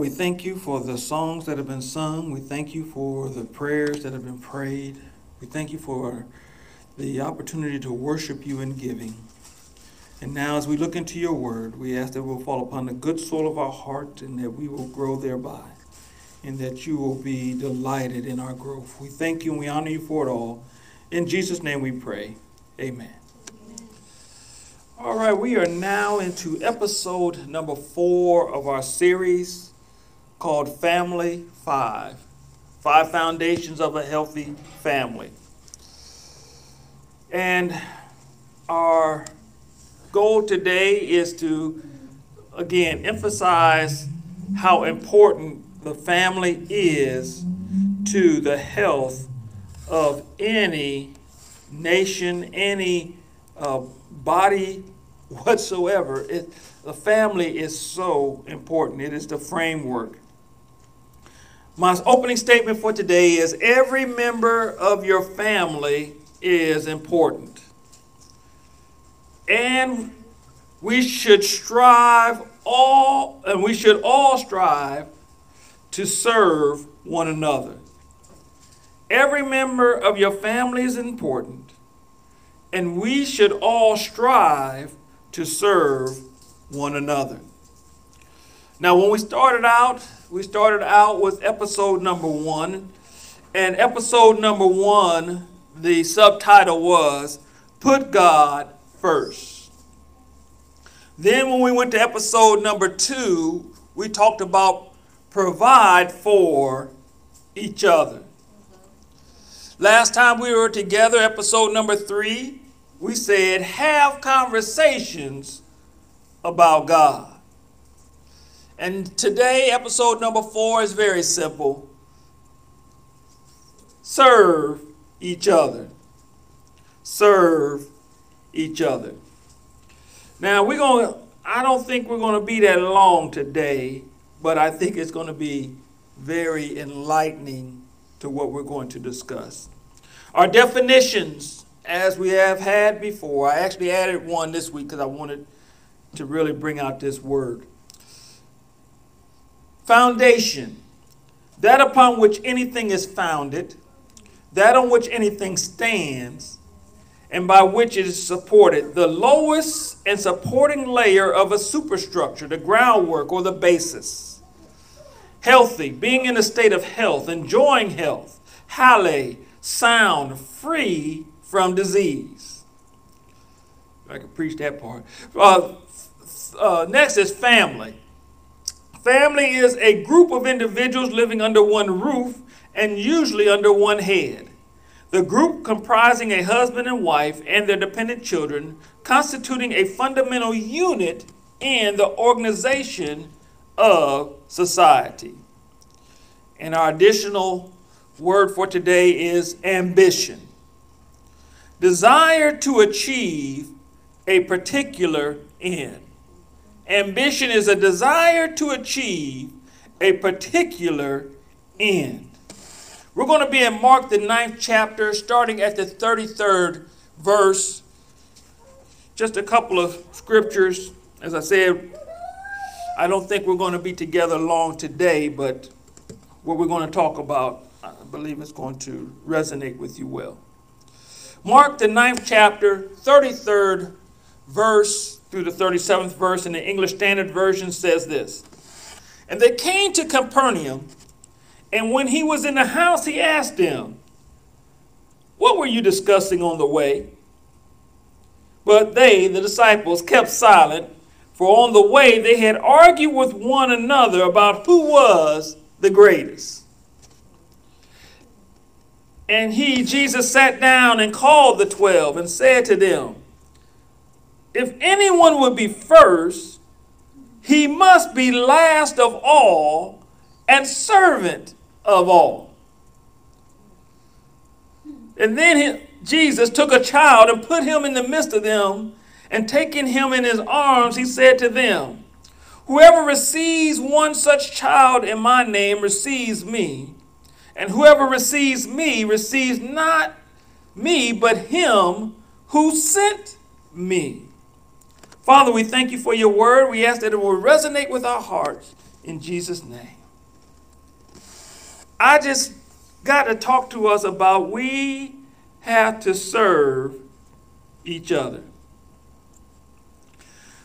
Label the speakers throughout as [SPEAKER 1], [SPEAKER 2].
[SPEAKER 1] We thank you for the songs that have been sung. We thank you for the prayers that have been prayed. We thank you for the opportunity to worship you in giving. And now, as we look into your word, we ask that it will fall upon the good soil of our heart and that we will grow thereby, and that you will be delighted in our growth. We thank you and we honor you for it all. In Jesus' name we pray. Amen. All right, we are now into episode number four of our series called Family Five Five Foundations of a Healthy Family. And our goal today is to, again, emphasize how important the family is to the health of any nation, any uh, body whatsoever. It, the family is so important, it is the framework. My opening statement for today is every member of your family is important. And we should strive all, and we should all strive to serve one another. Every member of your family is important, and we should all strive to serve one another. Now, when we started out, we started out with episode number one, and episode number one, the subtitle was Put God First. Then, when we went to episode number two, we talked about provide for each other. Last time we were together, episode number three, we said have conversations about God. And today, episode number four is very simple serve each other. Serve each other. Now, we're going to, I don't think we're going to be that long today, but I think it's going to be very enlightening to what we're going to discuss. Our definitions, as we have had before, I actually added one this week because I wanted to really bring out this word. Foundation, that upon which anything is founded, that on which anything stands, and by which it is supported, the lowest and supporting layer of a superstructure, the groundwork or the basis. Healthy, being in a state of health, enjoying health. Hale, sound, free from disease. I can preach that part. Uh, uh, next is family. Family is a group of individuals living under one roof and usually under one head. The group comprising a husband and wife and their dependent children, constituting a fundamental unit in the organization of society. And our additional word for today is ambition. Desire to achieve a particular end. Ambition is a desire to achieve a particular end. We're going to be in Mark, the ninth chapter, starting at the 33rd verse. Just a couple of scriptures. As I said, I don't think we're going to be together long today, but what we're going to talk about, I believe it's going to resonate with you well. Mark, the ninth chapter, 33rd verse through the 37th verse in the English Standard Version says this And they came to Capernaum. And when he was in the house, he asked them, What were you discussing on the way? But they, the disciples, kept silent, for on the way they had argued with one another about who was the greatest. And he, Jesus, sat down and called the twelve and said to them, If anyone would be first, he must be last of all and servant of all. And then he, Jesus took a child and put him in the midst of them, and taking him in his arms, he said to them, Whoever receives one such child in my name receives me, and whoever receives me receives not me, but him who sent me. Father, we thank you for your word. We ask that it will resonate with our hearts in Jesus' name. I just got to talk to us about we have to serve each other.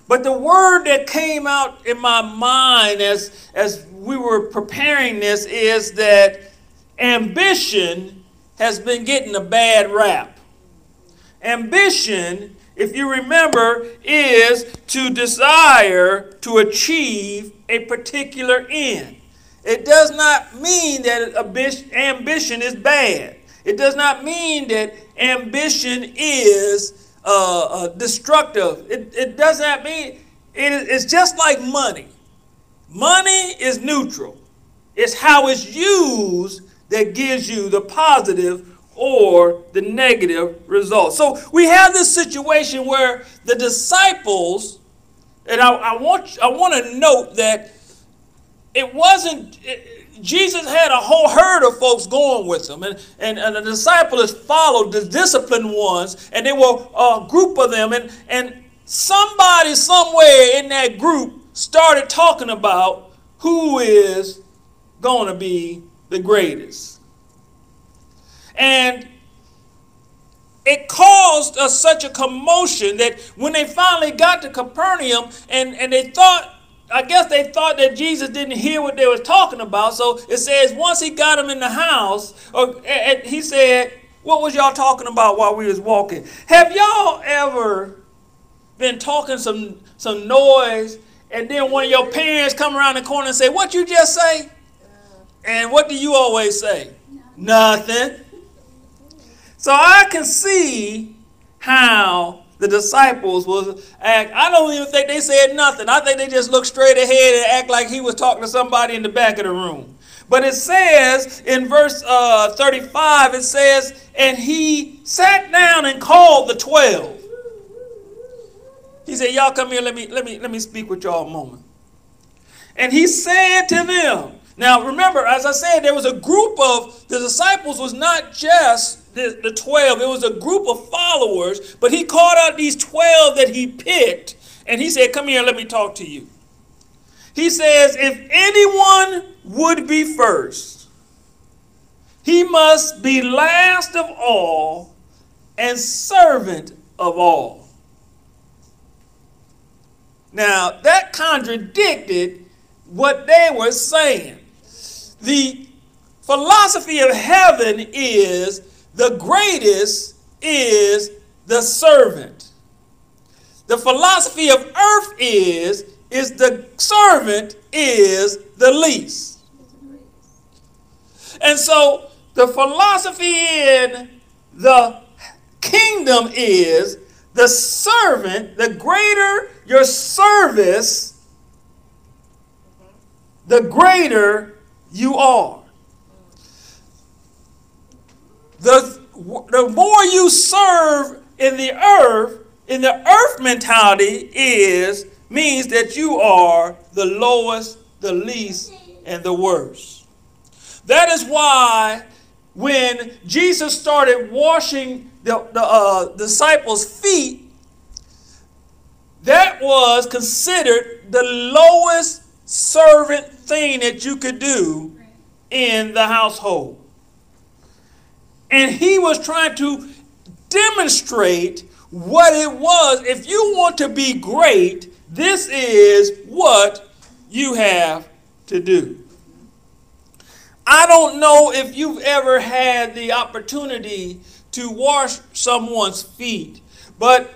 [SPEAKER 1] But the word that came out in my mind as, as we were preparing this is that ambition has been getting a bad rap. Ambition, if you remember, is to desire to achieve a particular end. It does not mean that ambition is bad. It does not mean that ambition is uh, uh, destructive. It, it does not mean it, it's just like money. Money is neutral. It's how it's used that gives you the positive or the negative result. So we have this situation where the disciples, and I, I want I want to note that it wasn't. It, Jesus had a whole herd of folks going with him, and, and, and the disciples followed the disciplined ones, and there were a group of them, and, and somebody somewhere in that group started talking about who is going to be the greatest. And it caused us such a commotion that when they finally got to Capernaum and, and they thought I guess they thought that Jesus didn't hear what they were talking about. So it says once he got him in the house, uh, or and he said, "What was y'all talking about while we was walking? Have y'all ever been talking some some noise, and then one of your parents come around the corner and say, "What you just say?" And what do you always say? Nothing. So I can see how the disciples was act. I don't even think they said nothing. I think they just looked straight ahead and act like he was talking to somebody in the back of the room. But it says in verse uh, 35, it says, and he sat down and called the twelve. He said, Y'all come here, let me let me let me speak with y'all a moment. And he said to them, now remember, as I said, there was a group of the disciples was not just the, the 12, it was a group of followers, but he called out these 12 that he picked, and he said, Come here, let me talk to you. He says, If anyone would be first, he must be last of all and servant of all. Now, that contradicted what they were saying. The philosophy of heaven is the greatest is the servant. The philosophy of earth is is the servant is the least. And so the philosophy in the kingdom is the servant, the greater your service, the greater you are. The, the more you serve in the earth, in the earth mentality is means that you are the lowest, the least, and the worst. That is why when Jesus started washing the, the uh, disciples' feet, that was considered the lowest servant thing that you could do in the household. And he was trying to demonstrate what it was. If you want to be great, this is what you have to do. I don't know if you've ever had the opportunity to wash someone's feet, but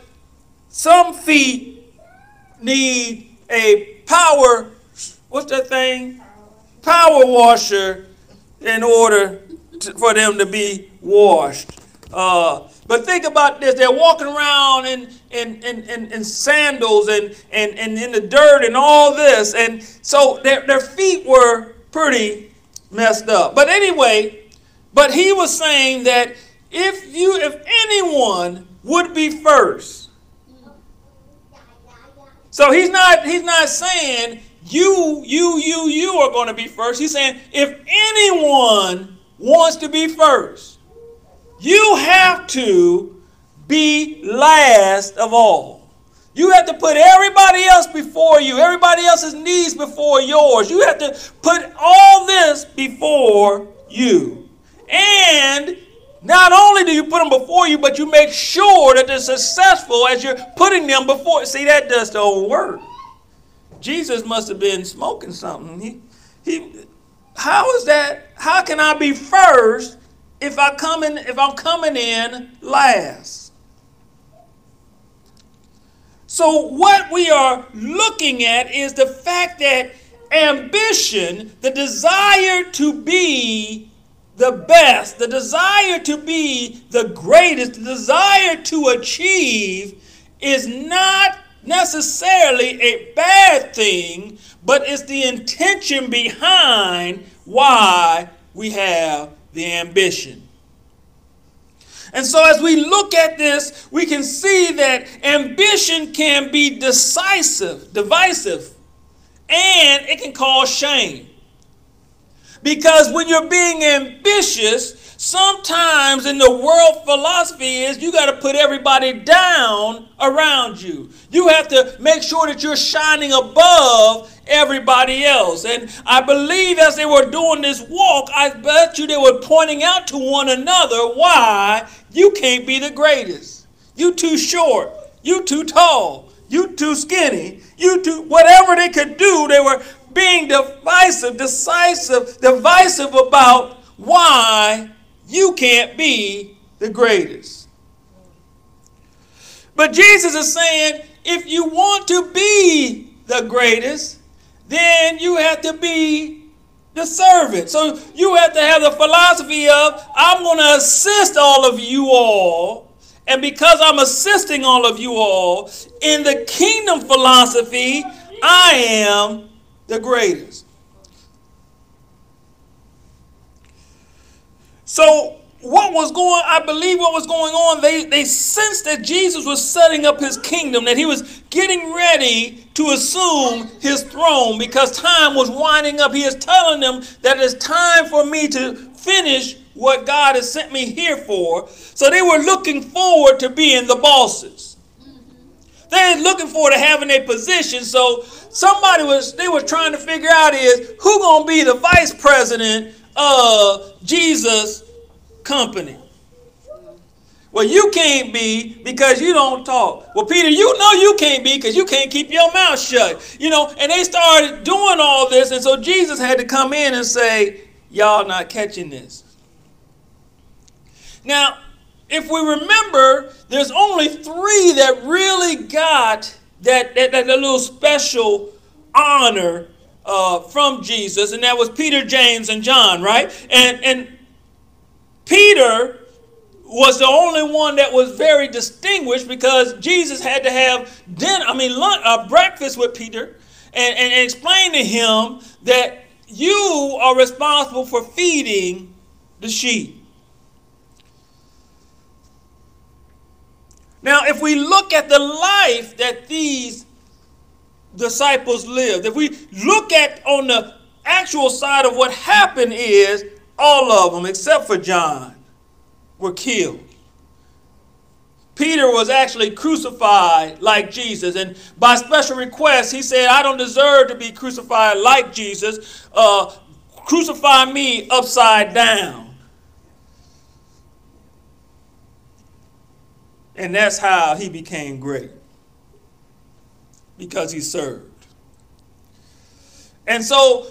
[SPEAKER 1] some feet need a power, what's that thing? Power washer in order for them to be washed. Uh, but think about this they're walking around in, in, in, in, in, sandals and, and, and in the dirt and all this. And so their, their feet were pretty messed up. But anyway, but he was saying that if you if anyone would be first. So he's not he's not saying you you you you are going to be first. He's saying if anyone wants to be first. You have to be last of all. You have to put everybody else before you, everybody else's needs before yours. You have to put all this before you. And not only do you put them before you, but you make sure that they're successful as you're putting them before. See, that does the whole work. Jesus must have been smoking something. He, he, how is that? How can I be first if I come in, if I'm coming in last? So what we are looking at is the fact that ambition, the desire to be the best, the desire to be the greatest, the desire to achieve is not necessarily a bad thing, but it's the intention behind why we have the ambition. And so, as we look at this, we can see that ambition can be decisive, divisive, and it can cause shame. Because when you're being ambitious, sometimes in the world philosophy is you got to put everybody down around you. You have to make sure that you're shining above everybody else. And I believe as they were doing this walk, I bet you they were pointing out to one another why you can't be the greatest. You too short. You too tall. You too skinny. You too whatever they could do, they were being divisive, decisive, divisive about why you can't be the greatest. But Jesus is saying if you want to be the greatest, then you have to be the servant. So you have to have the philosophy of I'm going to assist all of you all. And because I'm assisting all of you all in the kingdom philosophy, I am the greatest. So, what was going, I believe what was going on, they, they sensed that Jesus was setting up his kingdom, that he was getting ready to assume his throne because time was winding up. He is telling them that it's time for me to finish what God has sent me here for. So they were looking forward to being the bosses. They're looking forward to having a position. So somebody was they were trying to figure out is who gonna be the vice president of Jesus company. Well, you can't be because you don't talk. Well, Peter, you know you can't be because you can't keep your mouth shut. You know, and they started doing all this, and so Jesus had to come in and say, Y'all not catching this. Now, if we remember, there's only three that really got that, that, that little special honor uh, from Jesus, and that was Peter, James, and John, right? And, and Peter was the only one that was very distinguished because Jesus had to have dinner, I mean, lunch, uh, breakfast with Peter and, and, and explain to him that you are responsible for feeding the sheep. Now, if we look at the life that these disciples lived, if we look at on the actual side of what happened is all of them except for John were killed. Peter was actually crucified like Jesus, and by special request, he said, I don't deserve to be crucified like Jesus. Uh, crucify me upside down. And that's how he became great because he served. And so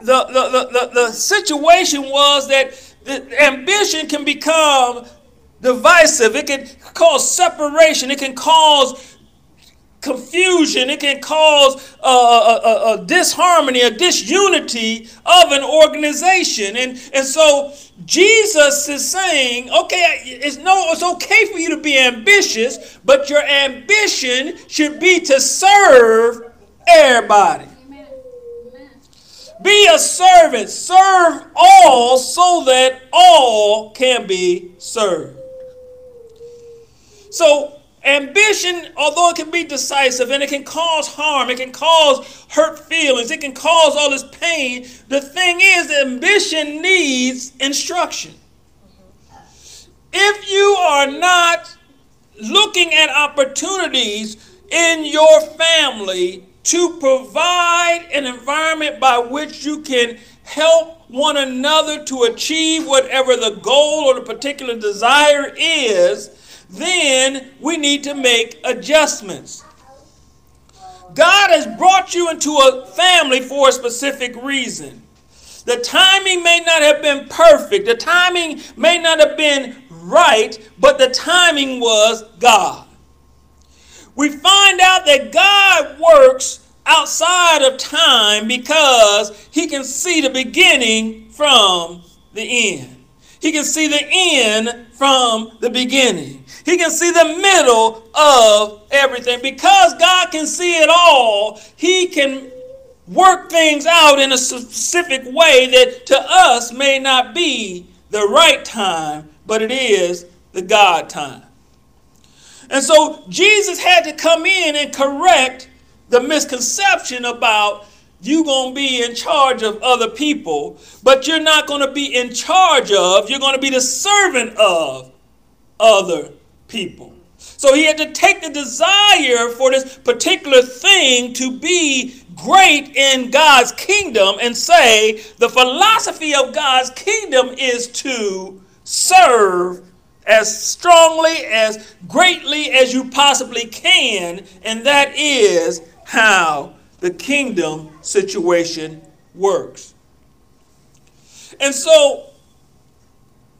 [SPEAKER 1] the, the, the, the, situation was that the ambition can become divisive, it can cause separation, it can cause confusion, it can cause a, a, a, disharmony, a disunity of an organization. And, and so Jesus is saying, okay, it's, no, it's okay for you to be ambitious, but your ambition should be to serve everybody. Be a servant, serve all so that all can be served. So Ambition, although it can be decisive and it can cause harm, it can cause hurt feelings, it can cause all this pain, the thing is, ambition needs instruction. If you are not looking at opportunities, in your family to provide an environment by which you can help one another to achieve whatever the goal or the particular desire is, then we need to make adjustments. God has brought you into a family for a specific reason. The timing may not have been perfect, the timing may not have been right, but the timing was God. We find out that God works outside of time because he can see the beginning from the end. He can see the end from the beginning. He can see the middle of everything. Because God can see it all, He can work things out in a specific way that to us may not be the right time, but it is the God time. And so Jesus had to come in and correct the misconception about you going to be in charge of other people, but you're not going to be in charge of, you're going to be the servant of other people. So he had to take the desire for this particular thing to be great in God's kingdom and say the philosophy of God's kingdom is to serve as strongly, as greatly as you possibly can, and that is how the kingdom situation works. And so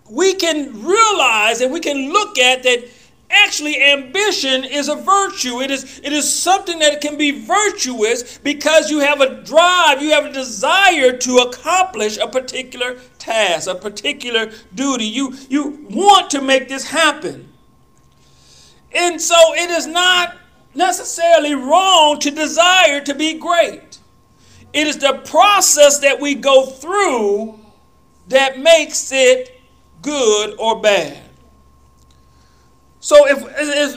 [SPEAKER 1] we can realize and we can look at that actually ambition is a virtue. It is it is something that can be virtuous because you have a drive you have a desire to accomplish a particular task a particular duty. You you want to make this happen. And so it is not necessarily wrong to desire to be great. It is the process that we go through that makes it good or bad. So if,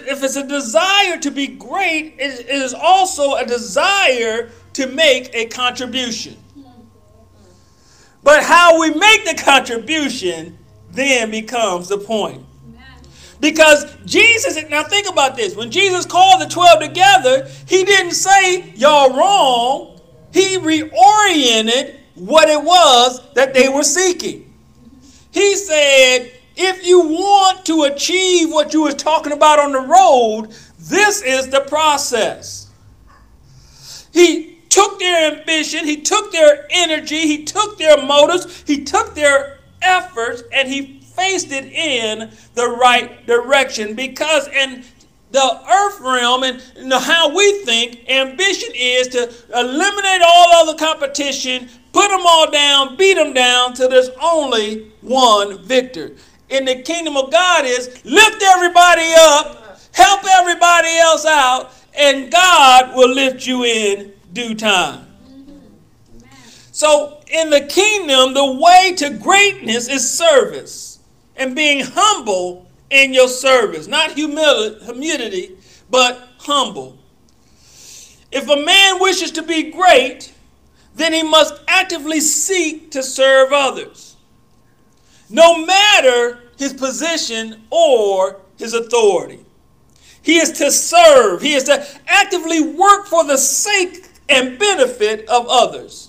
[SPEAKER 1] if it's a desire to be great, it is also a desire to make a contribution. But how we make the contribution then becomes the point. Because Jesus, now think about this. When Jesus called the 12 together, he didn't say, y'all wrong. He reoriented what it was that they were seeking. He said, if you want to achieve what you were talking about on the road, this is the process. He took their ambition, he took their energy, he took their motives, he took their efforts, and he faced it in the right direction. Because in the earth realm and how we think ambition is to eliminate all other competition put them all down beat them down till there's only one victor in the kingdom of god is lift everybody up help everybody else out and god will lift you in due time. So in the kingdom the way to greatness is service and being humble in your service. Not humility, humility, but humble. If a man wishes to be great, then he must actively seek to serve others, no matter his position or his authority. He is to serve, he is to actively work for the sake and benefit of others.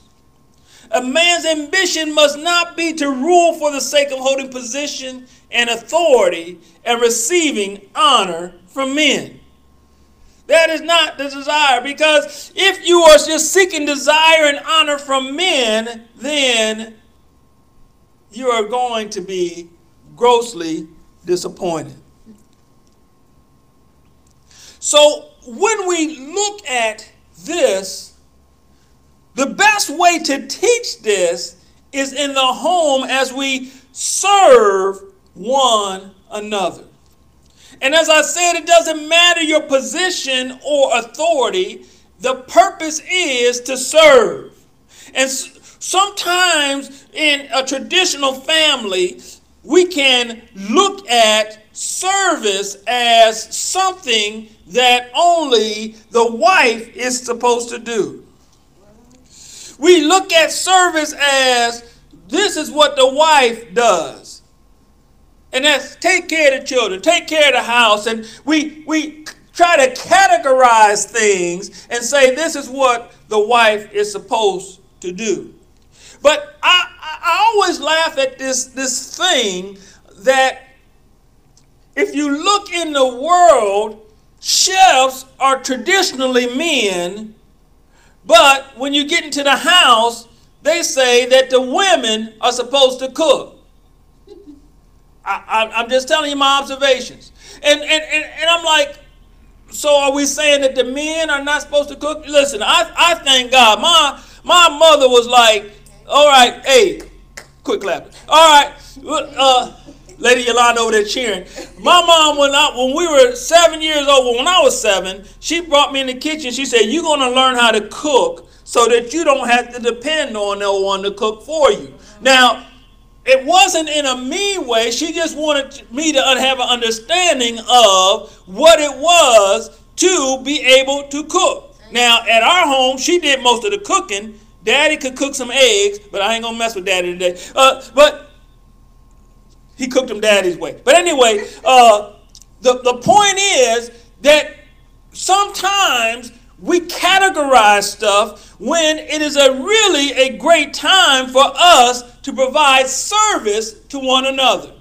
[SPEAKER 1] A man's ambition must not be to rule for the sake of holding position and authority and receiving honor from men. That is not the desire because if you are just seeking desire and honor from men, then you are going to be grossly disappointed. So when we look at this, the best way to teach this is in the home as we serve one another. And as I said, it doesn't matter your position or authority, the purpose is to serve. And sometimes in a traditional family, we can look at service as something that only the wife is supposed to do. We look at service as this is what the wife does. And that's take care of the children, take care of the house, and we we try to categorize things and say this is what the wife is supposed to do. But I, I always laugh at this, this thing that if you look in the world, chefs are traditionally men, but when you get into the house, they say that the women are supposed to cook. I, am just telling you my observations. And, and, and, and I'm like, so are we saying that the men are not supposed to cook? Listen, I, I thank God. My, my mother was like, all right, hey, quick clap. All right, uh, Lady Yolanda over there cheering. My mom, when I when we were seven years old, when I was seven, she brought me in the kitchen. She said, "You're gonna learn how to cook so that you don't have to depend on no one to cook for you." Now, it wasn't in a mean way. She just wanted me to have an understanding of what it was to be able to cook. Now, at our home, she did most of the cooking. Daddy could cook some eggs, but I ain't gonna mess with Daddy today. Uh, but he cooked them Daddy's way. But anyway, uh, the the point is that sometimes we categorize stuff when it is a really a great time for us to provide service to one another.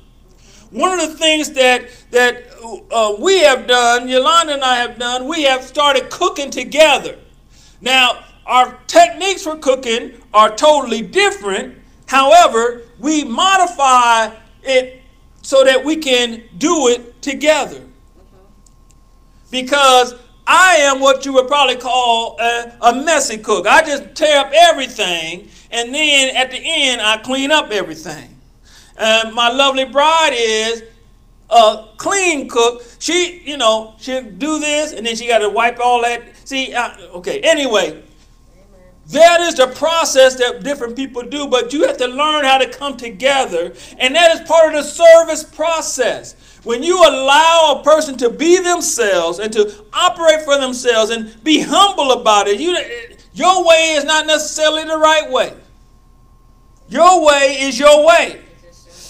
[SPEAKER 1] One of the things that that uh, we have done, Yolanda and I have done, we have started cooking together. Now, our techniques for cooking are totally different. However, we modify it so that we can do it together. Because I am what you would probably call a, a, messy cook. I just tear up everything, and then at the end, I clean up everything. And my lovely bride is a clean cook. She, you know, she'll do this, and then she got to wipe all that. See, I, okay, anyway, that is the process that different people do, but you have to learn how to come together, and that is part of the service process. When you allow a person to be themselves and to operate for themselves and be humble about it, you, your way is not necessarily the right way. Your way is your way.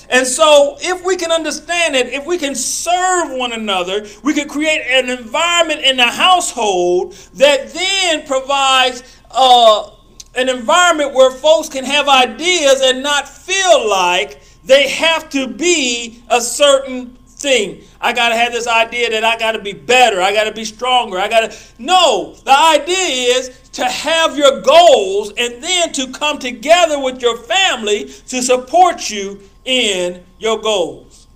[SPEAKER 1] And so, if we can understand it, if we can serve one another, we can create an environment in the household that then provides uh, an environment where folks can have ideas and not feel like they have to be a certain thing. I got to have this idea that I got to be better. I got to be stronger. I got to. No, the idea is to have your goals and then to come together with your family to support you in your goals.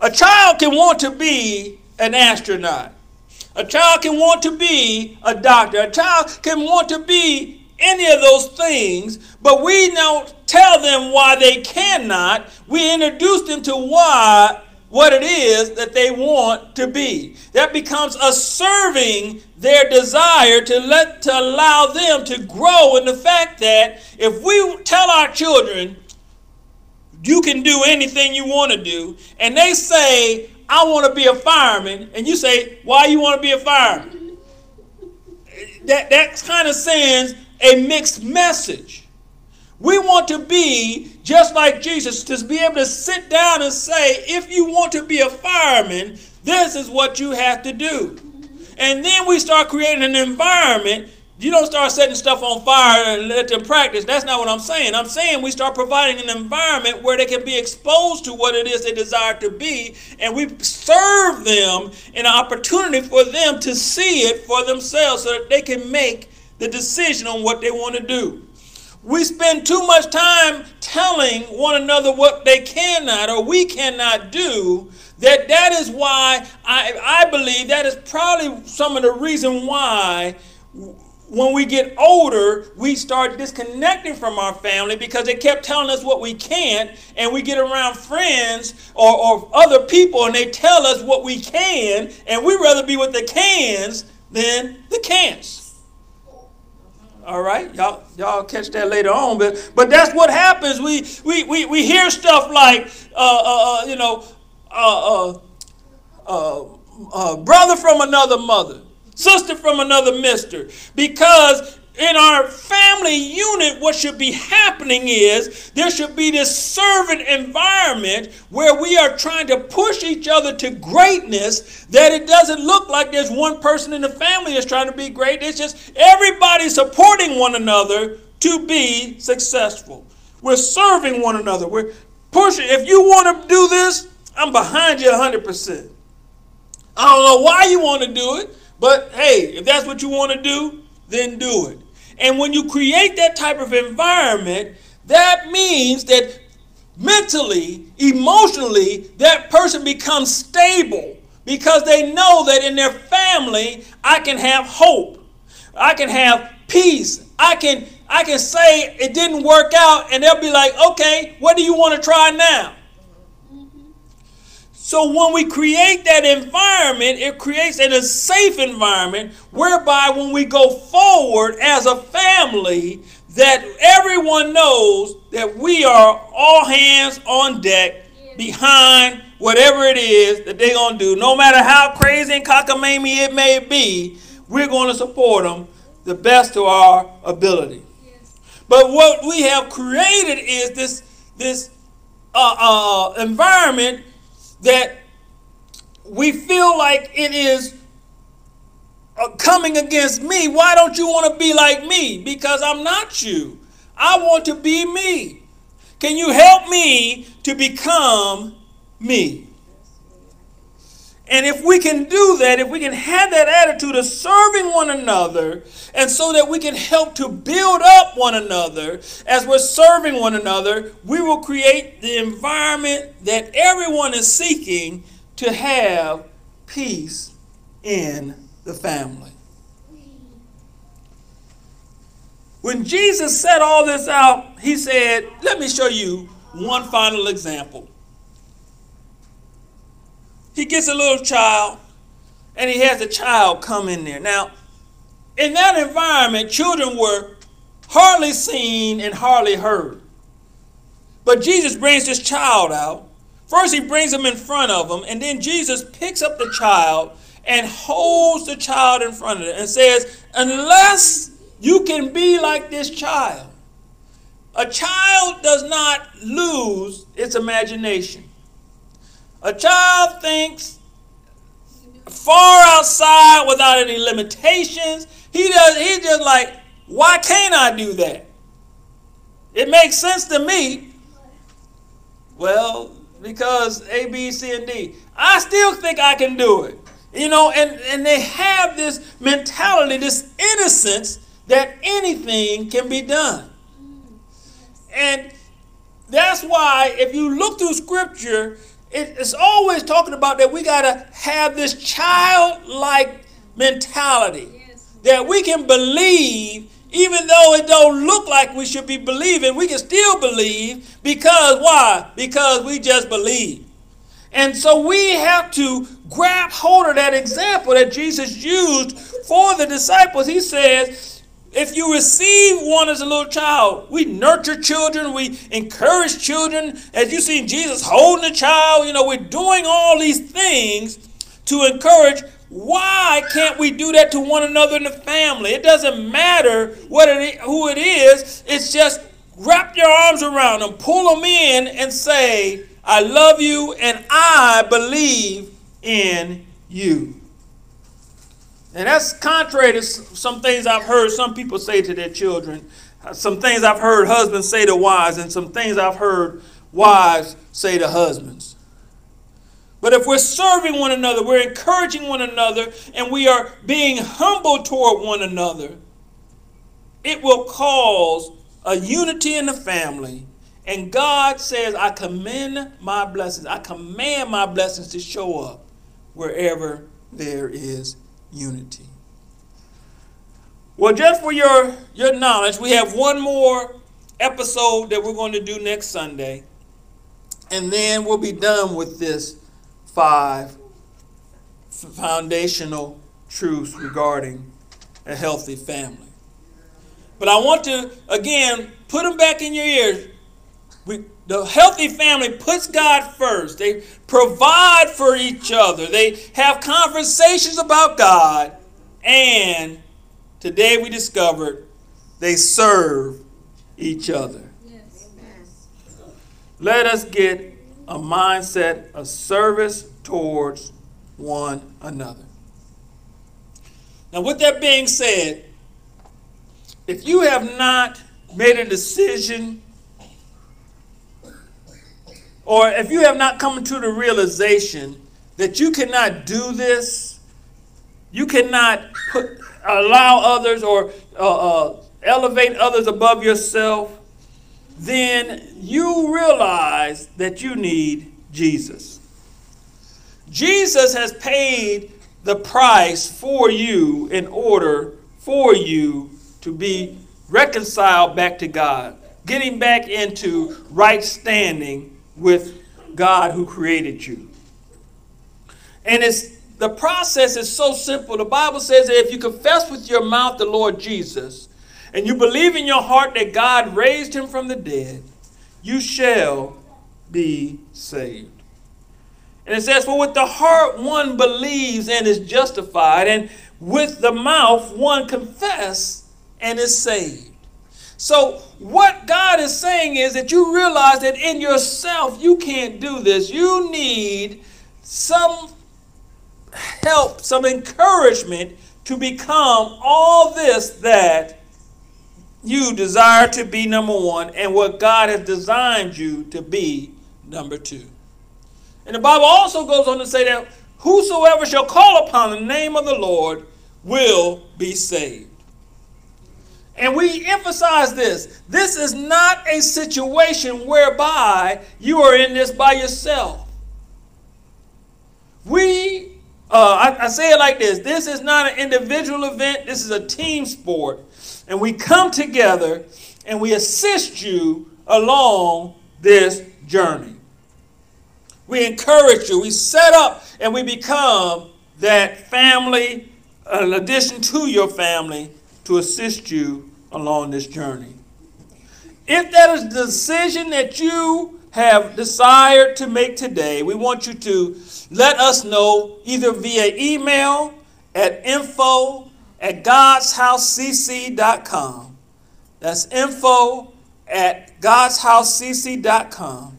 [SPEAKER 1] A child can want to be an astronaut. A child can want to be a doctor. A child can want to be any of those things, but we don't tell them why they cannot. We introduce them to why what it is that they want to be. That becomes a serving their desire to let to allow them to grow in the fact that if we tell our children you can do anything you want to do and they say I want to be a fireman and you say why you want to be a fireman that that kind of sends a mixed message. We want to be just like Jesus, to be able to sit down and say, if you want to be a fireman, this is what you have to do. And then we start creating an environment. You don't start setting stuff on fire and let them practice. That's not what I'm saying. I'm saying we start providing an environment where they can be exposed to what it is they desire to be, and we serve them an opportunity for them to see it for themselves so that they can make the decision on what they want to do. We spend too much time telling one another what they cannot or we cannot do. That that is why I, I believe that is probably some of the reason why when we get older, we start disconnecting from our family because they kept telling us what we can't, and we get around friends or, or other people and they tell us what we can, and we rather be with the cans than the can'ts. All right, y'all, y'all catch that later on, but but that's what happens. We we we, we hear stuff like, uh, uh, uh you know, uh, uh, uh, uh, brother from another mother, sister from another mister, because in our family unit what should be happening is there should be this servant environment where we are trying to push each other to greatness that it doesn't look like there's one person in the family that's trying to be great. It's just everybody supporting one another to be successful. We're serving one another. We're pushing. If you want to do this, I'm behind you 100%. I don't know why you want to do it, but hey, if that's what you want to do, then do it. And when you create that type of environment, that means that mentally, emotionally, that person becomes stable because they know that in their family, I can have hope. I can have peace. I can I can say it didn't work out and they'll be like, "Okay, what do you want to try now?" So when we create that environment, it creates a safe environment whereby when we go forward as a family, that everyone knows that we are all hands on deck behind whatever it is that they're going to do. No matter how crazy and cockamamie it may be, we're going to support them the best to our ability. But what we have created is this, this uh, uh, environment that we feel like it is uh, coming against me. Why don't you want to be like me? Because I'm not you. I want to be me. Can you help me to become me? And if we can do that, if we can have that attitude of serving one another, and so that we can help to build up one another as we're serving one another, we will create the environment that everyone is seeking to have peace in the family. When Jesus set all this out, he said, Let me show you one final example he gets a little child and he has a child come in there. Now, in that environment, children were hardly seen and hardly heard. But Jesus brings this child out. First, he brings him in front of him, and then Jesus picks up the child and holds the child in front of him and says, Unless you can be like this child, a child does not lose its imagination. A child thinks far outside without any limitations. He does he's just like, why can't I do that? It makes sense to me. Well, because A, B, C, and D. I still think I can do it. You know, and, and they have this mentality, this innocence that anything can be done. And that's why if you look through scripture, it's always talking about that we got to have this childlike mentality. That we can believe even though it don't look like we should be believing we can still believe because why? Because we just believe. And so we have to grab hold of that example that jesus used for the disciples. He says if you receive one as a little child, we nurture children, we encourage children. As you see Jesus holding a child, you know, we're doing all these things to encourage. Why can't we do that to one another in the family? It doesn't matter what it, who it is. It's just wrap your arms around them, pull them in, and say, I love you and I believe in you. And that's contrary to some things I've heard some people say to their children, uh, some things I've heard husbands say to wives, and some things I've heard wives say to husbands. But if we're serving one another, we're encouraging one another, and we are being humble toward one another, it will cause a unity in the family. And God says, I commend my blessings, I command my blessings to show up wherever there is unity. Well, just for your, your knowledge, we have one more episode that we're going to do next Sunday. And then we'll be done with this five foundational truths regarding a healthy family. But I want to, again, put them back in your ears. We, the healthy family puts God first. They provide for each other. They have conversations about God. And today we discovered they serve each other. Yes. Let us get a mindset of service towards one another. Now, with that being said, if you have not made a decision, or if you have not come to the realization that you cannot do this, you cannot put, allow others or uh, uh, elevate others above yourself, then you realize that you need Jesus. Jesus has paid the price for you in order for you to be reconciled back to God, getting back into right standing with God who created you. And it's the process is so simple. The Bible says that if you confess with your mouth the Lord Jesus and you believe in your heart that God raised him from the dead, you shall be saved. And it says, For with the heart one believes and is justified, and with the mouth one confess and is saved. So, what God is saying is that you realize that in yourself you can't do this. You need some help, some encouragement to become all this that you desire to be number one and what God has designed you to be number two. And the Bible also goes on to say that whosoever shall call upon the name of the Lord will be saved. And we emphasize this. This is not a situation whereby you are in this by yourself. We, uh, I, I say it like this this is not an individual event, this is a team sport. And we come together and we assist you along this journey. We encourage you. We set up and we become that family, in addition to your family, to assist you along this journey. If that is the decision that you have desired to make today, we want you to let us know either via email at info at godshousecc.com. That's info at godshousecc.com.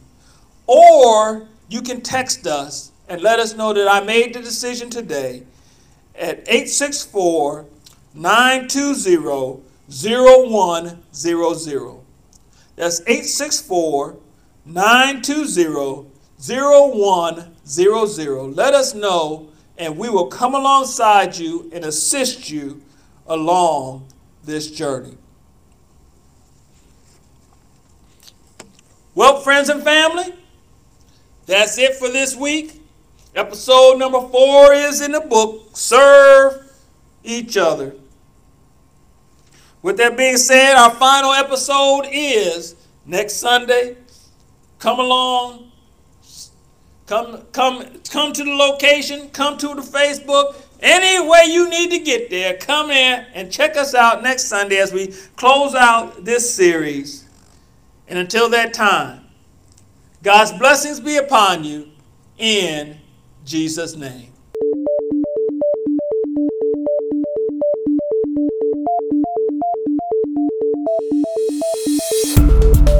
[SPEAKER 1] Or you can text us and let us know that I made the decision today at 864 920 0100. That's 864 920 0100. Let us know, and we will come alongside you and assist you along this journey. Well, friends and family, that's it for this week. Episode number four is in the book Serve Each Other. With that being said, our final episode is next Sunday. Come along. Come, come, come to the location. Come to the Facebook. Any way you need to get there, come in and check us out next Sunday as we close out this series. And until that time, God's blessings be upon you in Jesus' name.